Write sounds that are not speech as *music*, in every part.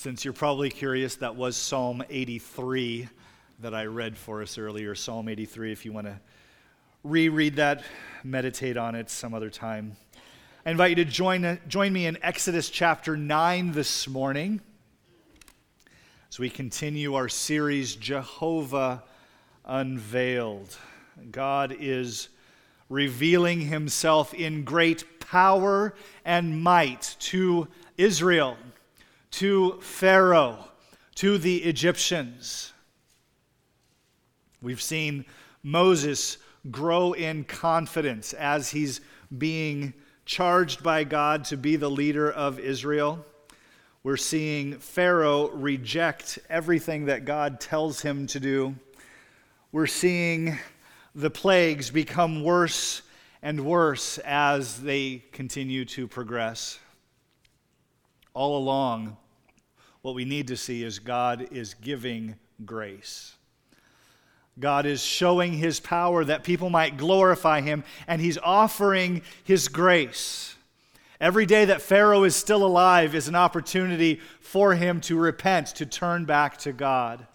Since you're probably curious, that was Psalm 83 that I read for us earlier. Psalm 83, if you want to reread that, meditate on it some other time. I invite you to join, join me in Exodus chapter 9 this morning as we continue our series, Jehovah Unveiled. God is revealing himself in great power and might to Israel to Pharaoh, to the Egyptians. We've seen Moses grow in confidence as he's being charged by God to be the leader of Israel. We're seeing Pharaoh reject everything that God tells him to do. We're seeing the plagues become worse and worse as they continue to progress. All along, what we need to see is God is giving grace. God is showing his power that people might glorify him, and he's offering his grace. Every day that Pharaoh is still alive is an opportunity for him to repent, to turn back to God.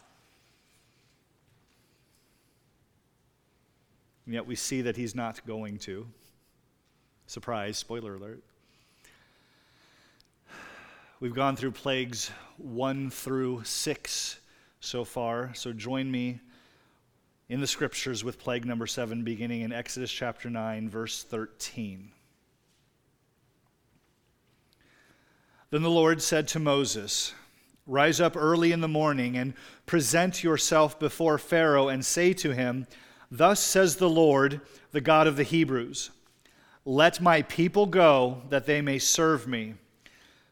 And yet we see that he's not going to. Surprise, spoiler alert. We've gone through plagues one through six so far, so join me in the scriptures with plague number seven, beginning in Exodus chapter 9, verse 13. Then the Lord said to Moses, Rise up early in the morning and present yourself before Pharaoh and say to him, Thus says the Lord, the God of the Hebrews, Let my people go that they may serve me.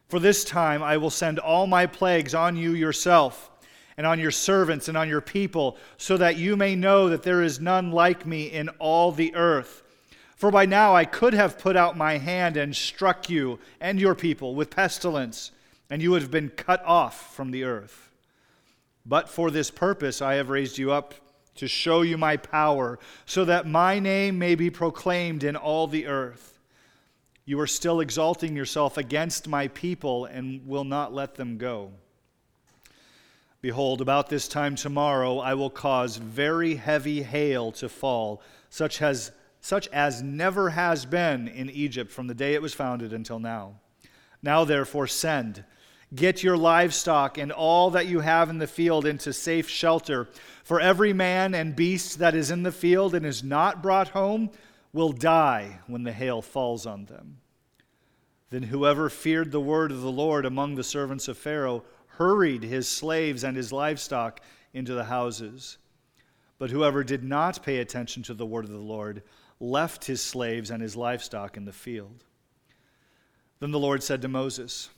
For this time I will send all my plagues on you yourself, and on your servants, and on your people, so that you may know that there is none like me in all the earth. For by now I could have put out my hand and struck you and your people with pestilence, and you would have been cut off from the earth. But for this purpose I have raised you up to show you my power, so that my name may be proclaimed in all the earth. You are still exalting yourself against my people and will not let them go. Behold, about this time tomorrow I will cause very heavy hail to fall, such as, such as never has been in Egypt from the day it was founded until now. Now, therefore, send. Get your livestock and all that you have in the field into safe shelter. For every man and beast that is in the field and is not brought home, will die when the hail falls on them. Then whoever feared the word of the Lord among the servants of Pharaoh hurried his slaves and his livestock into the houses. But whoever did not pay attention to the word of the Lord left his slaves and his livestock in the field. Then the Lord said to Moses,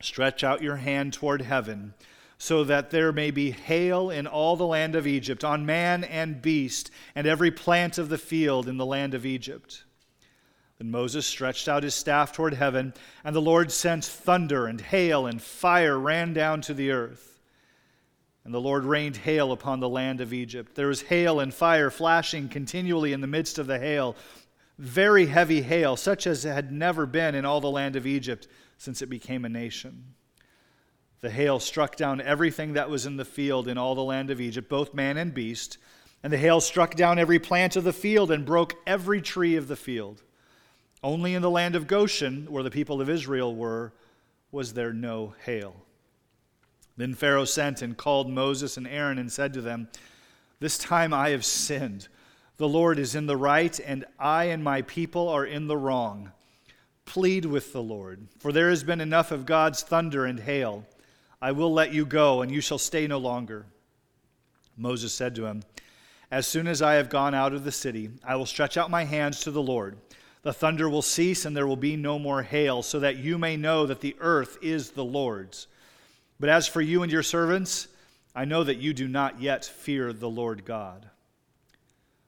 Stretch out your hand toward heaven so that there may be hail in all the land of Egypt, on man and beast, and every plant of the field in the land of Egypt. Then Moses stretched out his staff toward heaven, and the Lord sent thunder and hail, and fire ran down to the earth. And the Lord rained hail upon the land of Egypt. There was hail and fire flashing continually in the midst of the hail, very heavy hail, such as had never been in all the land of Egypt since it became a nation. The hail struck down everything that was in the field in all the land of Egypt, both man and beast. And the hail struck down every plant of the field and broke every tree of the field. Only in the land of Goshen, where the people of Israel were, was there no hail. Then Pharaoh sent and called Moses and Aaron and said to them, This time I have sinned. The Lord is in the right, and I and my people are in the wrong. Plead with the Lord, for there has been enough of God's thunder and hail. I will let you go, and you shall stay no longer. Moses said to him, As soon as I have gone out of the city, I will stretch out my hands to the Lord. The thunder will cease, and there will be no more hail, so that you may know that the earth is the Lord's. But as for you and your servants, I know that you do not yet fear the Lord God.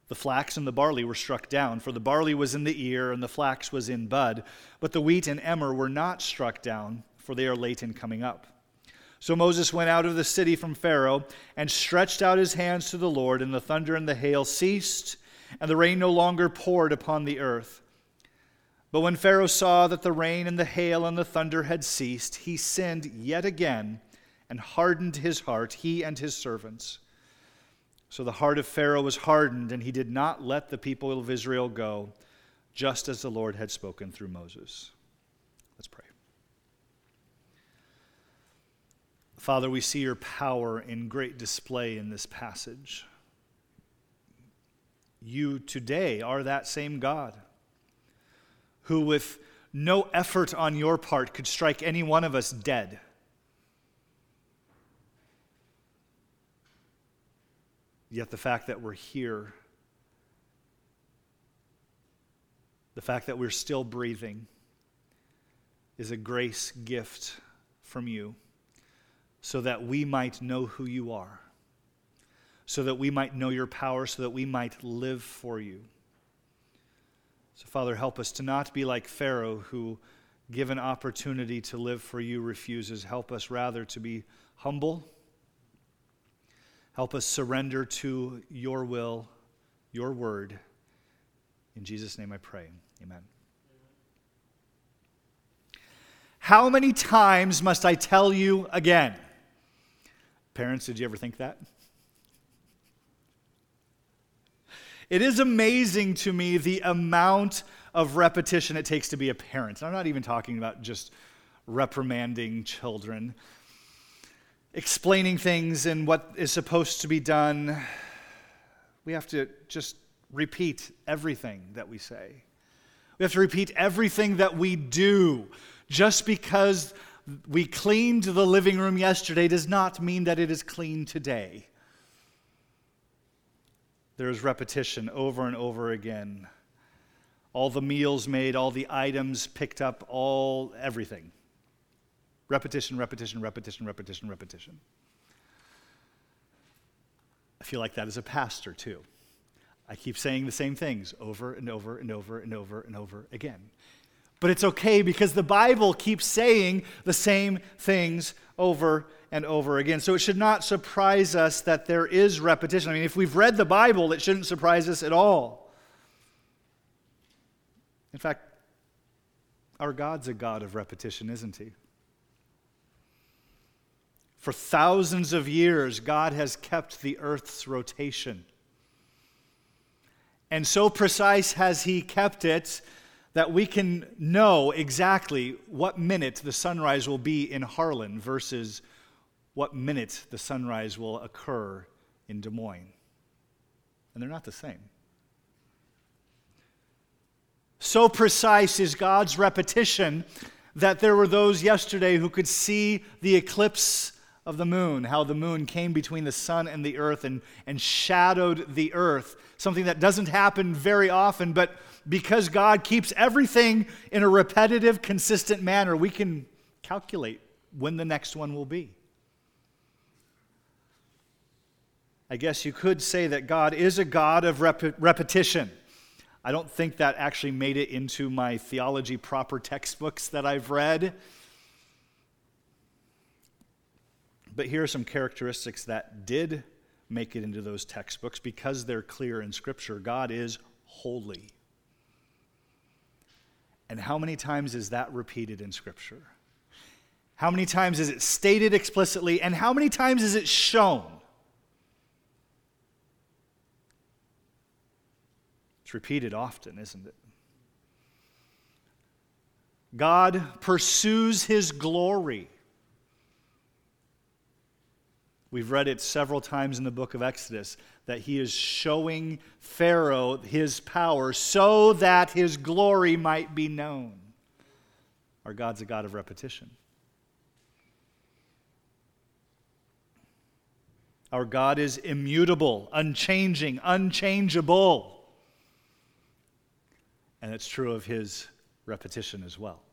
The flax and the barley were struck down, for the barley was in the ear, and the flax was in bud. But the wheat and emmer were not struck down, for they are late in coming up. So Moses went out of the city from Pharaoh and stretched out his hands to the Lord, and the thunder and the hail ceased, and the rain no longer poured upon the earth. But when Pharaoh saw that the rain and the hail and the thunder had ceased, he sinned yet again and hardened his heart, he and his servants. So the heart of Pharaoh was hardened, and he did not let the people of Israel go, just as the Lord had spoken through Moses. Let's pray. Father, we see your power in great display in this passage. You today are that same God who, with no effort on your part, could strike any one of us dead. Yet the fact that we're here, the fact that we're still breathing, is a grace gift from you so that we might know who you are, so that we might know your power, so that we might live for you. So, Father, help us to not be like Pharaoh, who, given opportunity to live for you, refuses. Help us rather to be humble. Help us surrender to your will, your word. In Jesus' name I pray. Amen. How many times must I tell you again? Parents, did you ever think that? It is amazing to me the amount of repetition it takes to be a parent. I'm not even talking about just reprimanding children, explaining things and what is supposed to be done. We have to just repeat everything that we say. We have to repeat everything that we do. Just because we cleaned the living room yesterday does not mean that it is clean today there is repetition over and over again. All the meals made, all the items picked up, all everything. Repetition, repetition, repetition, repetition, repetition. I feel like that as a pastor too. I keep saying the same things over and over and over and over and over again. But it's okay because the Bible keeps saying the same things over and over again. So it should not surprise us that there is repetition. I mean, if we've read the Bible, it shouldn't surprise us at all. In fact, our God's a God of repetition, isn't He? For thousands of years, God has kept the earth's rotation. And so precise has He kept it that we can know exactly what minute the sunrise will be in Harlan versus what minute the sunrise will occur in Des Moines. And they're not the same. So precise is God's repetition that there were those yesterday who could see the eclipse of the moon, how the moon came between the sun and the earth and, and shadowed the earth, something that doesn't happen very often, but because God keeps everything in a repetitive, consistent manner, we can calculate when the next one will be. I guess you could say that God is a God of rep- repetition. I don't think that actually made it into my theology proper textbooks that I've read. But here are some characteristics that did make it into those textbooks because they're clear in Scripture. God is holy. And how many times is that repeated in Scripture? How many times is it stated explicitly, and how many times is it shown? It's repeated often, isn't it? God pursues his glory. We've read it several times in the book of Exodus that he is showing Pharaoh his power so that his glory might be known. Our God's a God of repetition. Our God is immutable, unchanging, unchangeable. And it's true of his repetition as well.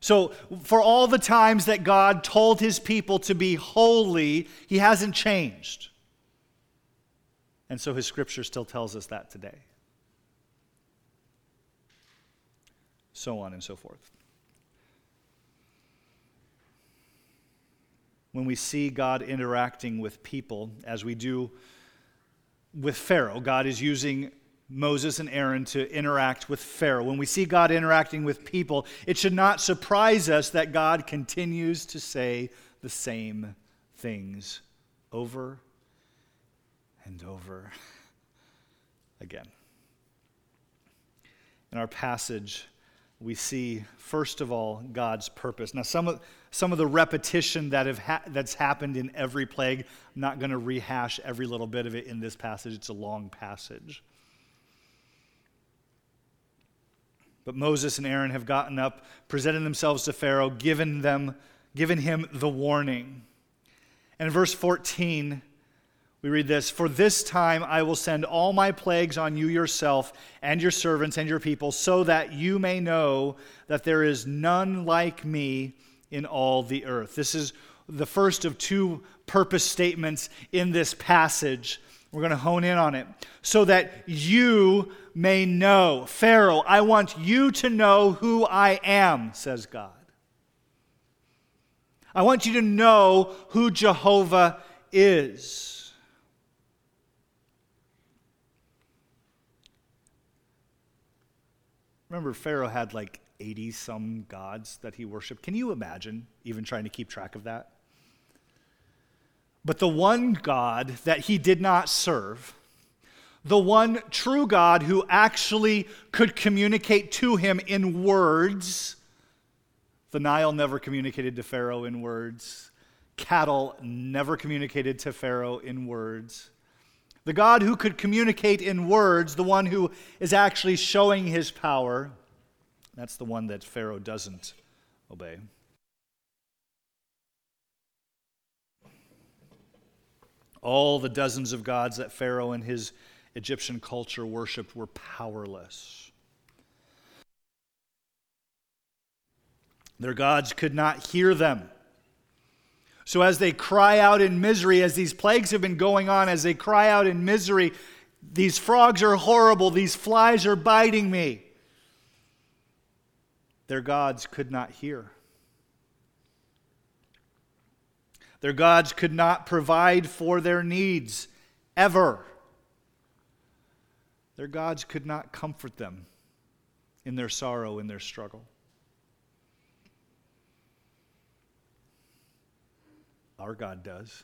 So, for all the times that God told his people to be holy, he hasn't changed. And so his scripture still tells us that today. So on and so forth. When we see God interacting with people, as we do with Pharaoh, God is using Moses and Aaron to interact with Pharaoh. When we see God interacting with people, it should not surprise us that God continues to say the same things over and over *laughs* again. In our passage, we see, first of all, God's purpose. Now, some of, some of the repetition that have ha- that's happened in every plague, I'm not going to rehash every little bit of it in this passage. It's a long passage. But Moses and Aaron have gotten up, presented themselves to Pharaoh, given, them, given him the warning. And in verse 14, we read this For this time I will send all my plagues on you yourself and your servants and your people, so that you may know that there is none like me in all the earth. This is the first of two purpose statements in this passage. We're going to hone in on it. So that you may know. Pharaoh, I want you to know who I am, says God. I want you to know who Jehovah is. Remember, Pharaoh had like 80 some gods that he worshiped. Can you imagine even trying to keep track of that? But the one God that he did not serve, the one true God who actually could communicate to him in words, the Nile never communicated to Pharaoh in words. Cattle never communicated to Pharaoh in words. The God who could communicate in words, the one who is actually showing his power, that's the one that Pharaoh doesn't obey. All the dozens of gods that Pharaoh and his Egyptian culture worshiped were powerless. Their gods could not hear them. So, as they cry out in misery, as these plagues have been going on, as they cry out in misery, these frogs are horrible, these flies are biting me. Their gods could not hear. Their gods could not provide for their needs ever. Their gods could not comfort them in their sorrow, in their struggle. Our God does.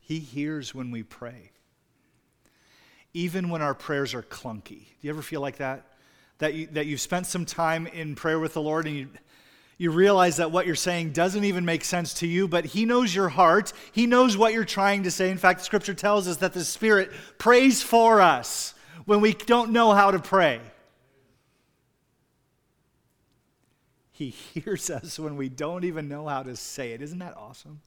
He hears when we pray, even when our prayers are clunky. Do you ever feel like that? That, you, that you've spent some time in prayer with the Lord and you, you realize that what you're saying doesn't even make sense to you, but He knows your heart. He knows what you're trying to say. In fact, Scripture tells us that the Spirit prays for us when we don't know how to pray. He *laughs* hears us when we don't even know how to say it. Isn't that awesome?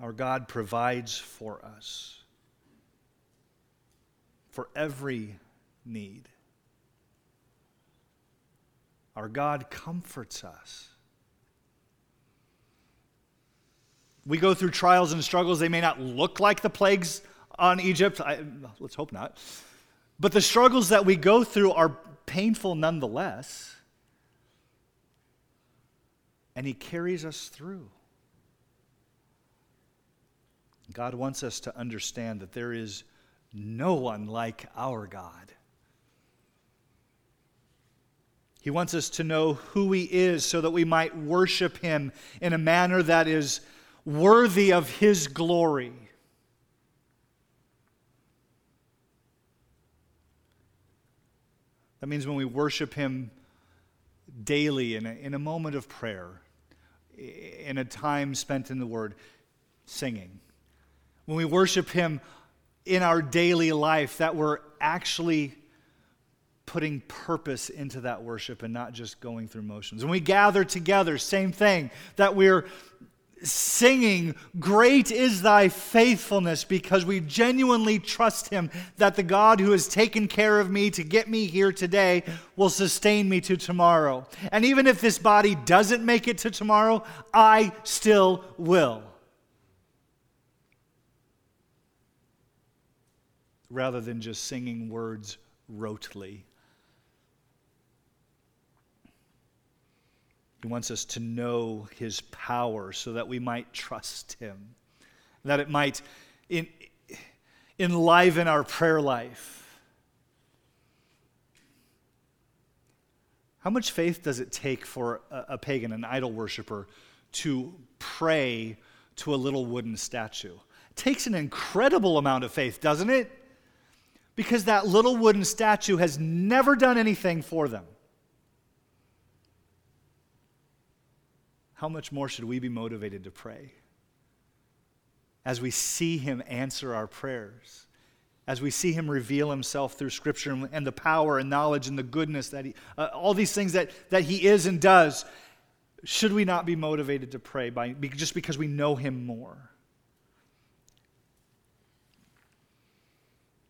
Our God provides for us for every need. Our God comforts us. We go through trials and struggles. They may not look like the plagues on Egypt. I, let's hope not. But the struggles that we go through are painful nonetheless. And He carries us through. God wants us to understand that there is no one like our God. He wants us to know who He is so that we might worship Him in a manner that is worthy of His glory. That means when we worship Him daily in a, in a moment of prayer, in a time spent in the Word, singing. When we worship Him in our daily life, that we're actually putting purpose into that worship and not just going through motions. When we gather together, same thing, that we're singing, Great is thy faithfulness, because we genuinely trust him that the God who has taken care of me to get me here today will sustain me to tomorrow. And even if this body doesn't make it to tomorrow, I still will. Rather than just singing words rotely. He wants us to know his power so that we might trust him, that it might in, enliven our prayer life. How much faith does it take for a, a pagan, an idol worshiper, to pray to a little wooden statue? It takes an incredible amount of faith, doesn't it? Because that little wooden statue has never done anything for them. How much more should we be motivated to pray? As we see Him answer our prayers as we see him reveal himself through scripture and the power and knowledge and the goodness that he uh, all these things that, that he is and does should we not be motivated to pray by just because we know him more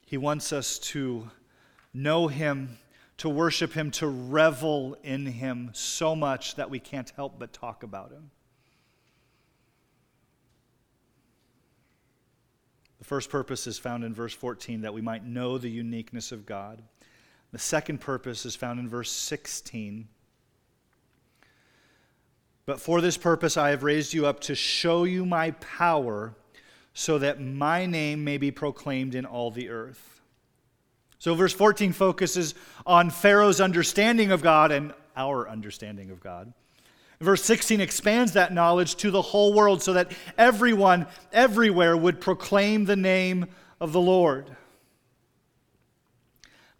he wants us to know him to worship him to revel in him so much that we can't help but talk about him The first purpose is found in verse 14 that we might know the uniqueness of God. The second purpose is found in verse 16. But for this purpose I have raised you up to show you my power, so that my name may be proclaimed in all the earth. So, verse 14 focuses on Pharaoh's understanding of God and our understanding of God. Verse 16 expands that knowledge to the whole world so that everyone, everywhere, would proclaim the name of the Lord.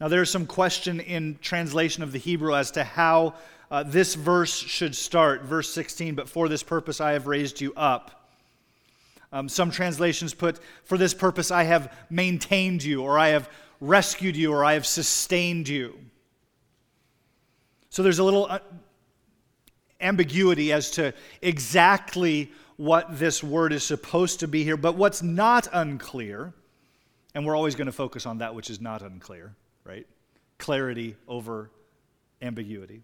Now, there's some question in translation of the Hebrew as to how uh, this verse should start. Verse 16, but for this purpose I have raised you up. Um, some translations put, for this purpose I have maintained you, or I have rescued you, or I have sustained you. So there's a little uh, ambiguity as to exactly what this word is supposed to be here. But what's not unclear, and we're always going to focus on that which is not unclear, right? Clarity over ambiguity.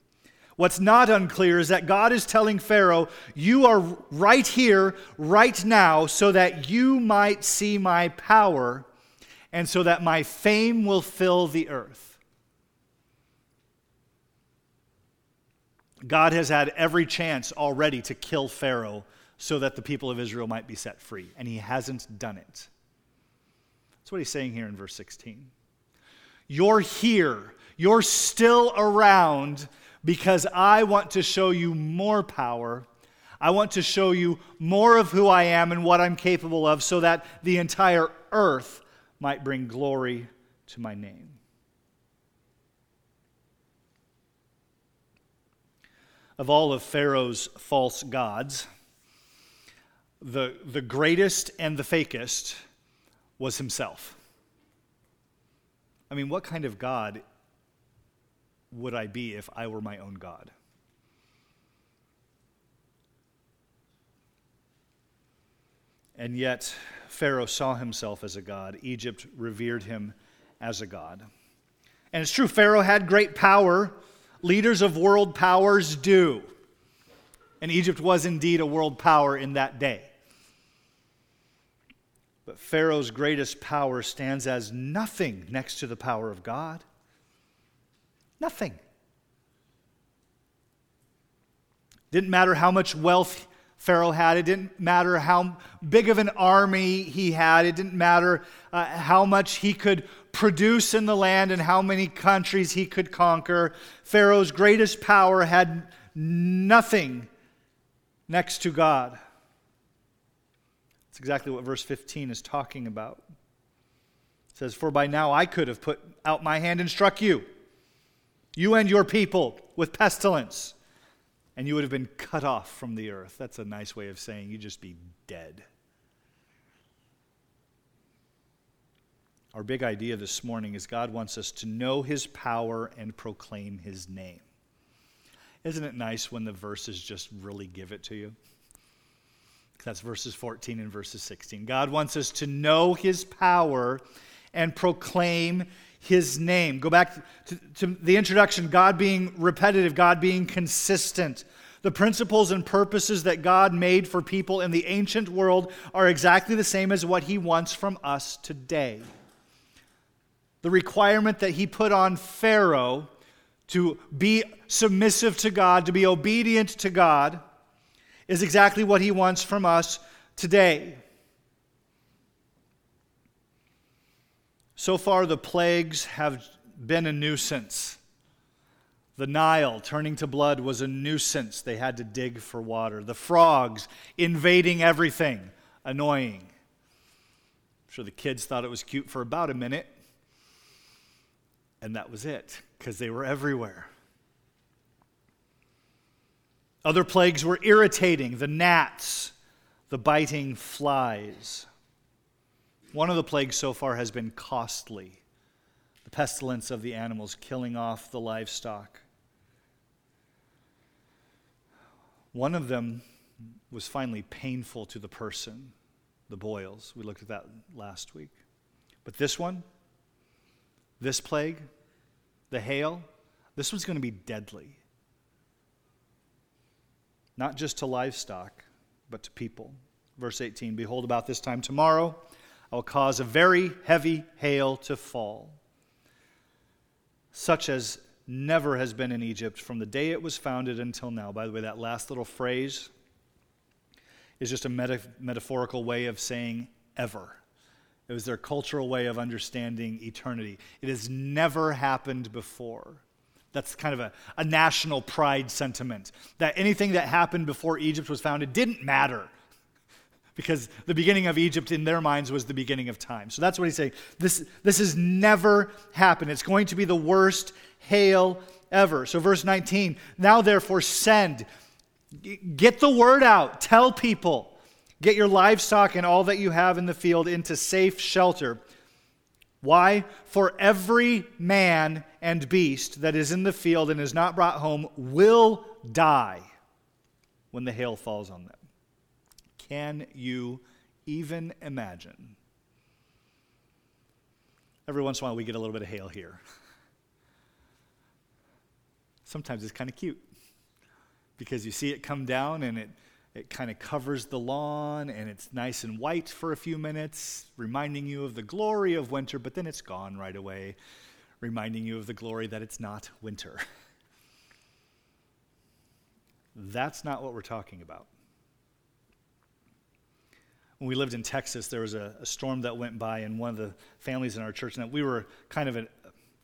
What's not unclear is that God is telling Pharaoh, You are right here, right now, so that you might see my power and so that my fame will fill the earth. God has had every chance already to kill Pharaoh so that the people of Israel might be set free, and he hasn't done it. That's what he's saying here in verse 16. You're here, you're still around because I want to show you more power. I want to show you more of who I am and what I'm capable of so that the entire earth might bring glory to my name. of all of Pharaoh's false gods, the, the greatest and the fakest was himself. I mean, what kind of God would I be if I were my own God? And yet, Pharaoh saw himself as a god. Egypt revered him as a god. And it's true, Pharaoh had great power leaders of world powers do. And Egypt was indeed a world power in that day. But Pharaoh's greatest power stands as nothing next to the power of God. Nothing. Didn't matter how much wealth Pharaoh had. It didn't matter how big of an army he had. It didn't matter uh, how much he could produce in the land and how many countries he could conquer. Pharaoh's greatest power had nothing next to God. That's exactly what verse 15 is talking about. It says, For by now I could have put out my hand and struck you, you and your people, with pestilence and you would have been cut off from the earth. That's a nice way of saying you'd just be dead. Our big idea this morning is God wants us to know his power and proclaim his name. Isn't it nice when the verses just really give it to you? That's verses 14 and verses 16. God wants us to know his power and proclaim his name. Go back to, to, the introduction God being repetitive, God being consistent. The principles and purposes that God made for people in the ancient world are exactly the same as what he wants from us today. The requirement that he put on Pharaoh to be submissive to God, to be obedient to God, is exactly what he wants from us today. So far, the plagues have been a nuisance. The Nile turning to blood was a nuisance. They had to dig for water. The frogs invading everything, annoying. I'm sure the kids thought it was cute for about a minute, and that was it, because they were everywhere. Other plagues were irritating the gnats, the biting flies. One of the plagues so far has been costly the pestilence of the animals killing off the livestock. One of them was finally painful to the person, the boils. We looked at that last week. But this one, this plague, the hail, this one's going to be deadly. Not just to livestock, but to people. Verse 18 Behold, about this time tomorrow, I will cause a very heavy hail to fall, such as never has been in Egypt from the day it was founded until now. By the way, that last little phrase is just a meta- metaphorical way of saying ever. It was their cultural way of understanding eternity. It has never happened before. That's kind of a, a national pride sentiment that anything that happened before Egypt was founded didn't matter because the beginning of Egypt in their minds was the beginning of time. So that's what he's saying. This, this has never happened. It's going to be the worst hail ever. So, verse 19 now therefore send, get the word out, tell people, get your livestock and all that you have in the field into safe shelter. Why? For every man and beast that is in the field and is not brought home will die when the hail falls on them. Can you even imagine? Every once in a while, we get a little bit of hail here. Sometimes it's kind of cute because you see it come down and it, it kind of covers the lawn and it's nice and white for a few minutes, reminding you of the glory of winter, but then it's gone right away, reminding you of the glory that it's not winter. *laughs* That's not what we're talking about when we lived in Texas, there was a, a, storm that went by, and one of the families in our church, and we were kind of a,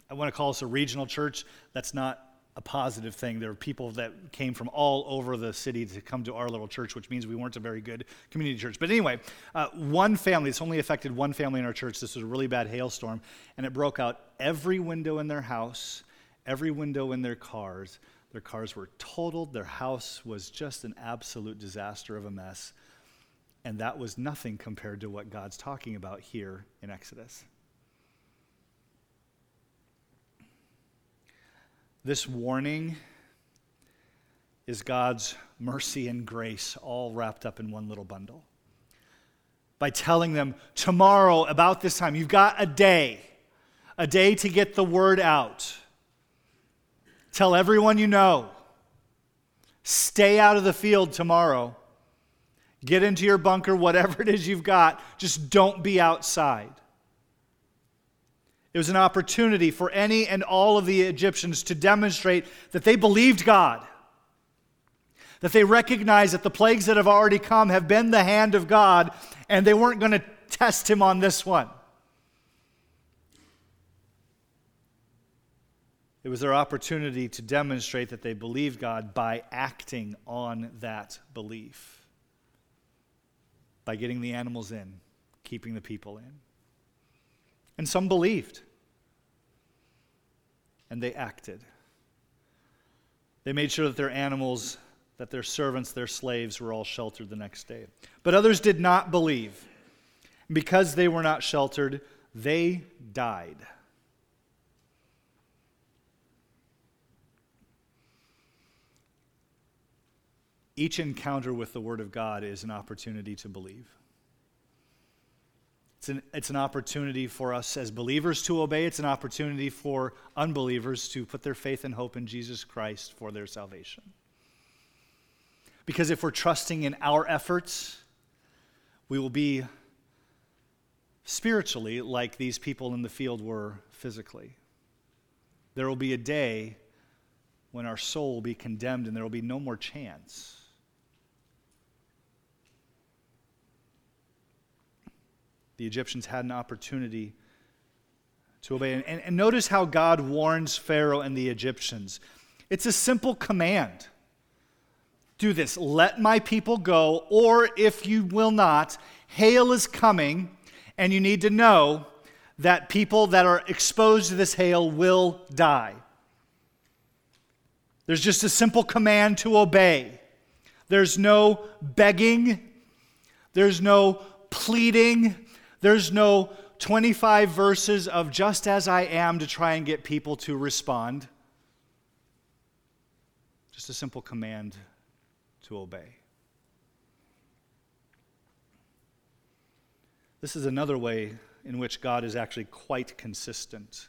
I want to call us a regional church. That's not a positive thing. There were people that came from all over the city to come to our little church, which means we weren't a very good community church. But anyway, uh, one family, it's only affected one family in our church. This was a really bad hailstorm, and it broke out every window in their house, every window in their cars. Their cars were totaled. Their house was just an absolute disaster of a mess. And that was nothing compared to what God's talking about here in Exodus. This warning is God's mercy and grace all wrapped up in one little bundle. By telling them, tomorrow, about this time, you've got a day, a day to get the word out. Tell everyone you know. Stay out of the field tomorrow. Get into your bunker, whatever it is you've got, just don't be outside. It was an opportunity for any and all of the Egyptians to demonstrate that they believed God, that they recognized that the plagues that have already come have been the hand of God, and they weren't going to test him on this one. It was their opportunity to demonstrate that they believed God by acting on that belief by getting the animals in, keeping the people in. And some believed, and they acted. They made sure that their animals, that their servants, their slaves were all sheltered the next day. But others did not believe. Because they were not sheltered, they died. Each encounter with the Word of God is an opportunity to believe. It's an, it's an opportunity for us as believers to obey. It's an opportunity for unbelievers to put their faith and hope in Jesus Christ for their salvation. Because if we're trusting in our efforts, we will be spiritually like these people in the field were physically. There will be a day when our soul will be condemned and there will be no more chance. The Egyptians had an opportunity to obey. And, and, and notice how God warns Pharaoh and the Egyptians. It's a simple command do this let my people go, or if you will not, hail is coming, and you need to know that people that are exposed to this hail will die. There's just a simple command to obey. There's no begging, there's no pleading, there's no 25 verses of just as I am to try and get people to respond. Just a simple command to obey. This is another way in which God is actually quite consistent.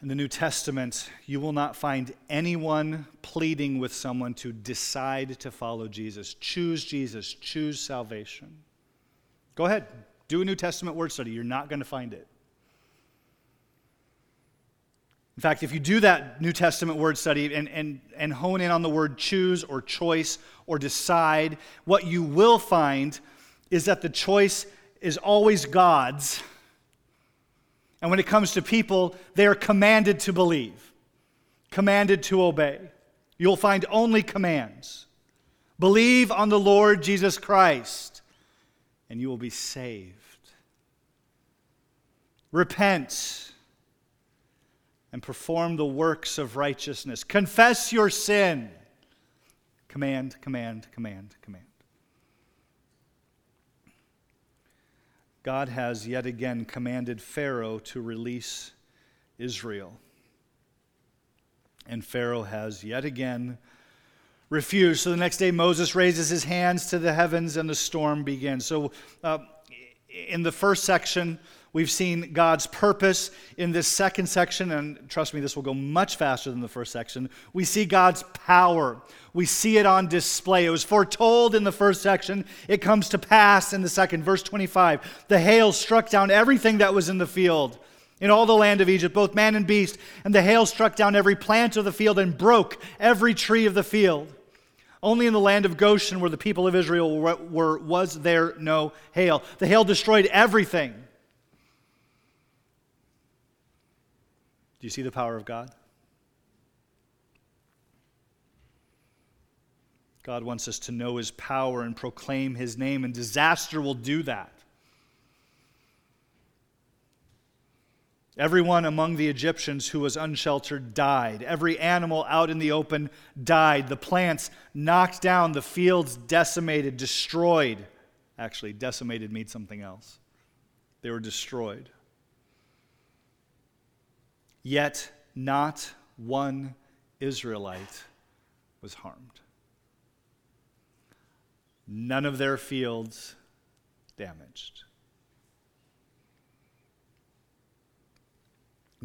In the New Testament, you will not find anyone pleading with someone to decide to follow Jesus. Choose Jesus, choose salvation. Go ahead, do a New Testament word study. You're not going to find it. In fact, if you do that New Testament word study and, and, and hone in on the word choose or choice or decide, what you will find is that the choice is always God's. And when it comes to people, they are commanded to believe, commanded to obey. You'll find only commands. Believe on the Lord Jesus Christ, and you will be saved. Repent and perform the works of righteousness. Confess your sin. Command, command, command, command. God has yet again commanded Pharaoh to release Israel. And Pharaoh has yet again refused. So the next day, Moses raises his hands to the heavens and the storm begins. So, uh, in the first section, We've seen God's purpose in this second section, and trust me, this will go much faster than the first section. We see God's power. We see it on display. It was foretold in the first section, it comes to pass in the second. Verse 25 The hail struck down everything that was in the field. In all the land of Egypt, both man and beast, and the hail struck down every plant of the field and broke every tree of the field. Only in the land of Goshen, where the people of Israel were, were, was there no hail. The hail destroyed everything. Do you see the power of God? God wants us to know his power and proclaim his name, and disaster will do that. Everyone among the Egyptians who was unsheltered died. Every animal out in the open died. The plants knocked down, the fields decimated, destroyed. Actually, decimated means something else. They were destroyed. Yet not one Israelite was harmed. None of their fields damaged.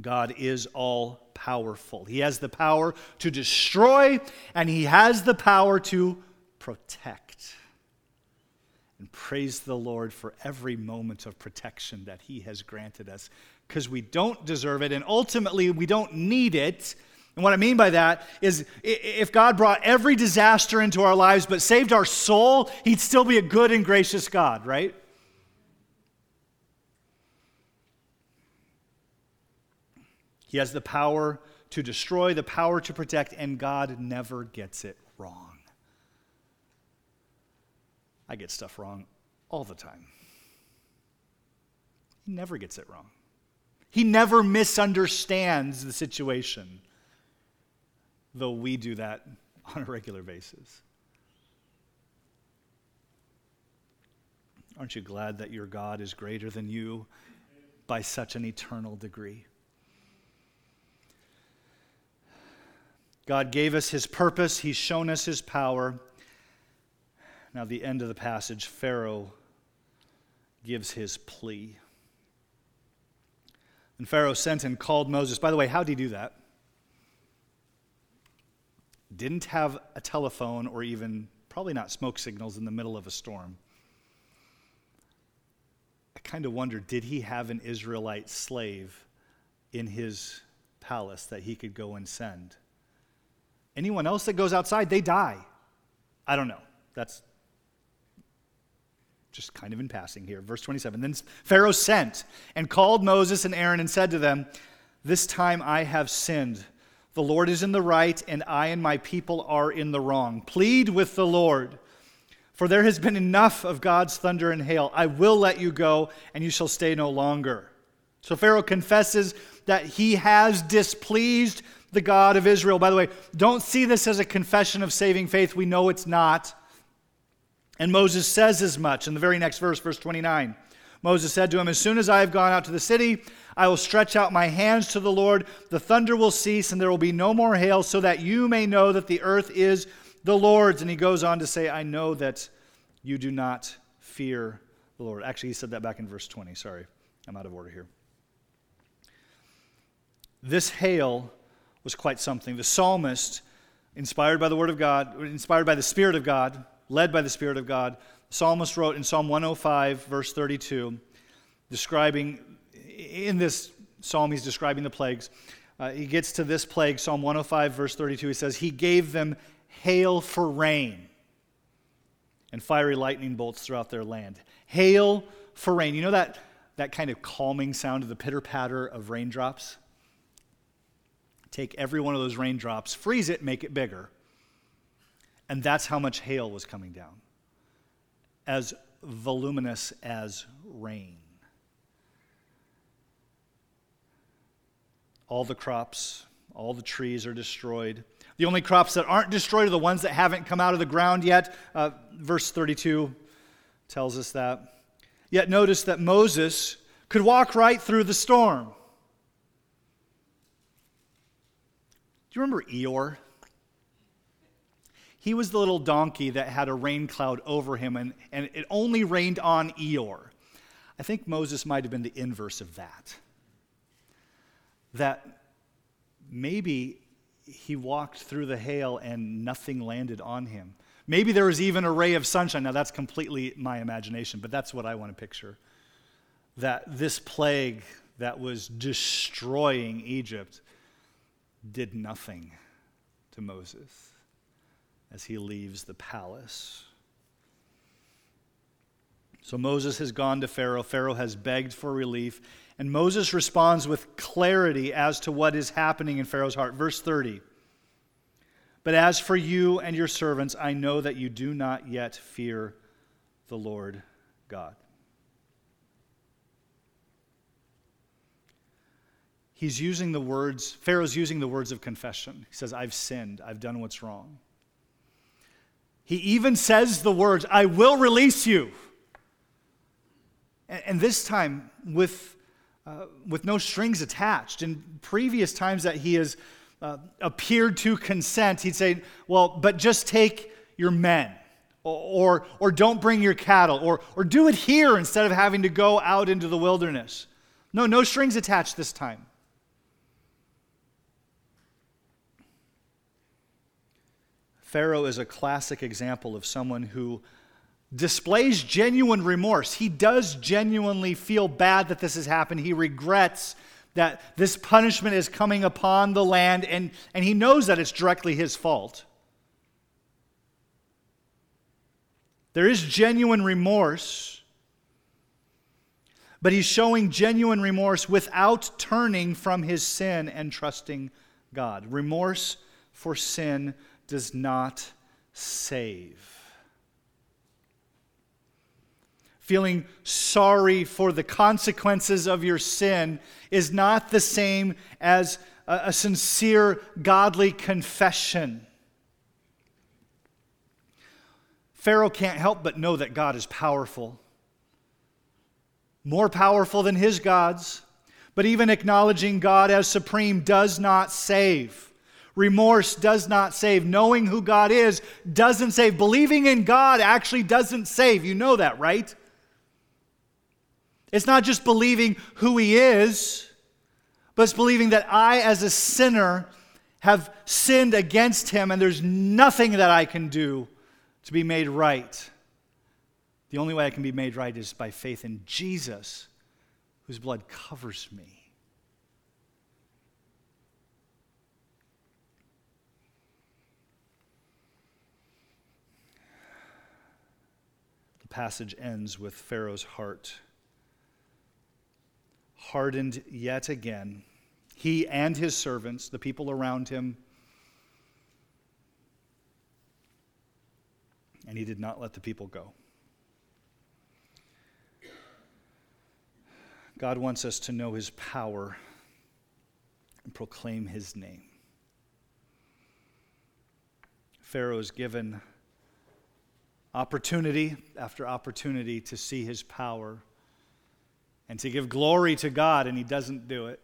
God is all powerful. He has the power to destroy, and He has the power to protect. And praise the Lord for every moment of protection that He has granted us because we don't deserve it, and ultimately we don't need it. And what I mean by that is if God brought every disaster into our lives but saved our soul, He'd still be a good and gracious God, right? He has the power to destroy, the power to protect, and God never gets it wrong. I get stuff wrong all the time. He never gets it wrong. He never misunderstands the situation, though we do that *laughs* on a regular basis. Aren't you glad that your God is greater than you by such an eternal degree? God gave us his purpose, he's shown us his power. Now, the end of the passage, Pharaoh gives his plea. And Pharaoh sent and called Moses. By the way, how did he do that? Didn't have a telephone or even, probably not smoke signals in the middle of a storm. I kind of wonder did he have an Israelite slave in his palace that he could go and send? Anyone else that goes outside, they die. I don't know. That's just kind of in passing here. Verse 27. Then Pharaoh sent and called Moses and Aaron and said to them, This time I have sinned. The Lord is in the right, and I and my people are in the wrong. Plead with the Lord. For there has been enough of God's thunder and hail. I will let you go, and you shall stay no longer. So Pharaoh confesses that he has displeased the God of Israel. By the way, don't see this as a confession of saving faith. We know it's not. And Moses says as much in the very next verse, verse 29. Moses said to him, As soon as I have gone out to the city, I will stretch out my hands to the Lord. The thunder will cease, and there will be no more hail, so that you may know that the earth is the Lord's. And he goes on to say, I know that you do not fear the Lord. Actually, he said that back in verse 20. Sorry, I'm out of order here. This hail was quite something. The psalmist, inspired by the Word of God, inspired by the Spirit of God, led by the Spirit of God, the psalmist wrote in Psalm 105, verse 32, describing, in this psalm, he's describing the plagues. Uh, he gets to this plague, Psalm 105, verse 32. He says, He gave them hail for rain and fiery lightning bolts throughout their land. Hail for rain. You know that, that kind of calming sound of the pitter patter of raindrops? Take every one of those raindrops, freeze it, make it bigger. And that's how much hail was coming down, as voluminous as rain. All the crops, all the trees are destroyed. The only crops that aren't destroyed are the ones that haven't come out of the ground yet. Uh, verse 32 tells us that. Yet notice that Moses could walk right through the storm. You remember Eeyore? He was the little donkey that had a rain cloud over him, and, and it only rained on Eeyore. I think Moses might have been the inverse of that. That maybe he walked through the hail and nothing landed on him. Maybe there was even a ray of sunshine. Now, that's completely my imagination, but that's what I want to picture. That this plague that was destroying Egypt did nothing to Moses as he leaves the palace. So Moses has gone to Pharaoh. Pharaoh has begged for relief. And Moses responds with clarity as to what is happening in Pharaoh's heart. Verse 30. But as for you and your servants, I know that you do not yet fear the Lord God. He's using the words, Pharaoh's using the words of confession. He says, I've sinned, I've done what's wrong. He even says the words, I will release you. And, this time with uh, with no strings attached. In previous times that he has uh, appeared to consent, he'd say, Well, but just take your men, or, or, or don't bring your cattle, or, or do it here instead of having to go out into the wilderness. No, no strings attached this time. Pharaoh is a classic example of someone who displays genuine remorse. He does genuinely feel bad that this has happened. He regrets that this punishment is coming upon the land, and, and he knows that it's directly his fault. There is genuine remorse, but he's showing genuine remorse without turning from his sin and trusting God. Remorse for sin does not save. feeling sorry for the consequences of your sin is not the same as a, sincere, godly confession. Pharaoh can't help but know that God is powerful, more powerful than his gods. But even acknowledging God as supreme does not save. Remorse does not save. Knowing who God is doesn't save. Believing in God actually doesn't save. You know that, right? It's not just believing who He is, but it's believing that I, as a sinner, have sinned against Him and there's nothing that I can do to be made right. The only way I can be made right is by faith in Jesus, whose blood covers me. The passage ends with Pharaoh's heart hardened yet again. He and his servants, the people around him, and he did not let the people go. God wants us to know his power and proclaim his name. Pharaoh is given opportunity after opportunity to see his power and to give glory to God, and he doesn't do it.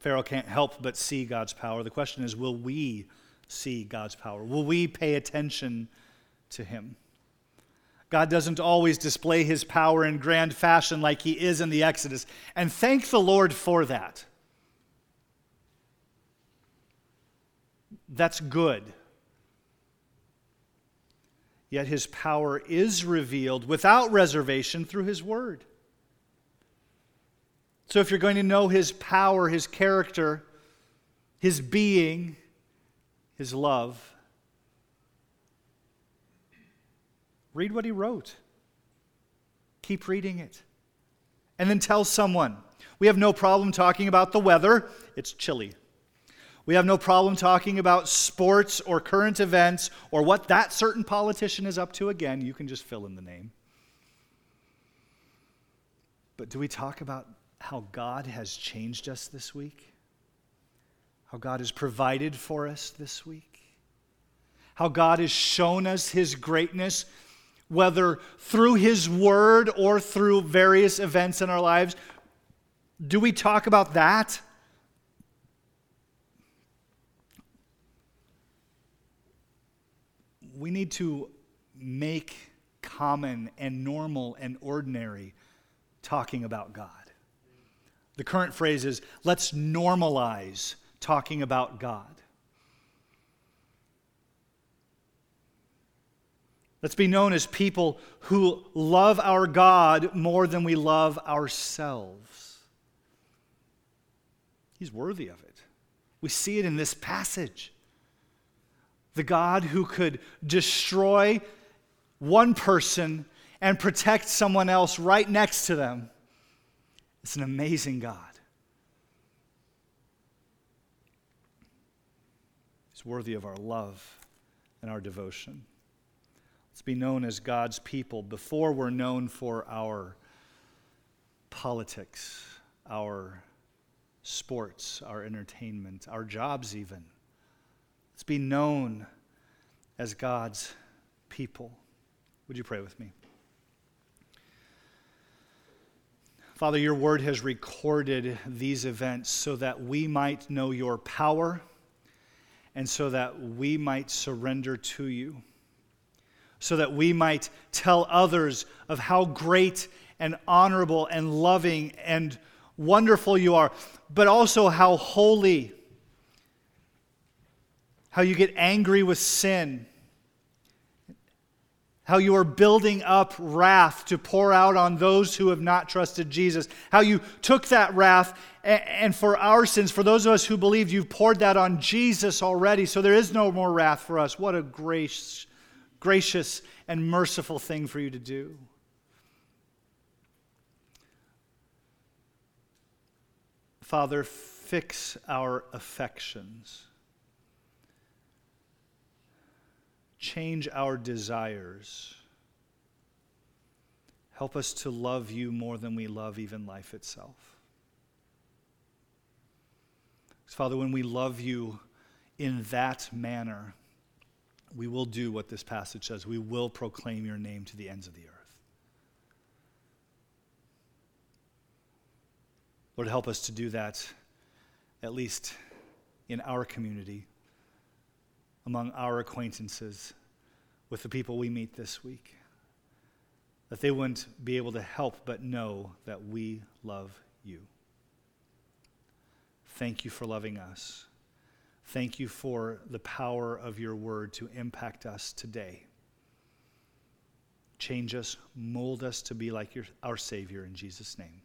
Pharaoh can't help but see God's power. The question is will we see God's power? Will we pay attention to him? God doesn't always display his power in grand fashion like he is in the Exodus, and thank the Lord for that. That's good. Yet his power is revealed without reservation through his word. So if you're going to know his power, his character, his being, his love, read what he wrote. Keep reading it. And then tell someone. We have no problem talking about the weather, it's chilly. We have no problem talking about sports or current events or what that certain politician is up to. Again, you can just fill in the name. But do we talk about how God has changed us this week? How God has provided for us this week? How God has shown us his greatness, whether through his word or through various events in our lives? Do we talk about that? We need to make common and normal and ordinary talking about God. The current phrase is let's normalize talking about God. Let's be known as people who love our God more than we love ourselves. He's worthy of it. We see it in this passage the God who could destroy one person and protect someone else right next to them. It's an amazing God. He's worthy of our love and our devotion. Let's be known as God's people before we're known for our politics, our sports, our entertainment, our jobs, even. Let's be known as God's people. Would you pray with me? Father, your word has recorded these events so that we might know your power and so that we might surrender to you, so that we might tell others of how great and honorable and loving and wonderful you are, but also how holy how you get angry with sin, how you are building up wrath to pour out on those who have not trusted Jesus, how you took that wrath and for our sins, for those of us who believed, you've poured that on Jesus already, so there is no more wrath for us. What a grace, gracious and merciful thing for you to do. Father, fix our affections. Change our desires. Help us to love you more than we love even life itself. Father, when we love you in that manner, we will do what this passage says. We will proclaim your name to the ends of the earth. Lord, help us to do that, at least in our community among our acquaintances with the people we meet this week. That they wouldn't be able to help but know that we love you. Thank you for loving us. Thank you for the power of your word to impact us today. Change us, mold us to be like your, our Savior in Jesus' name.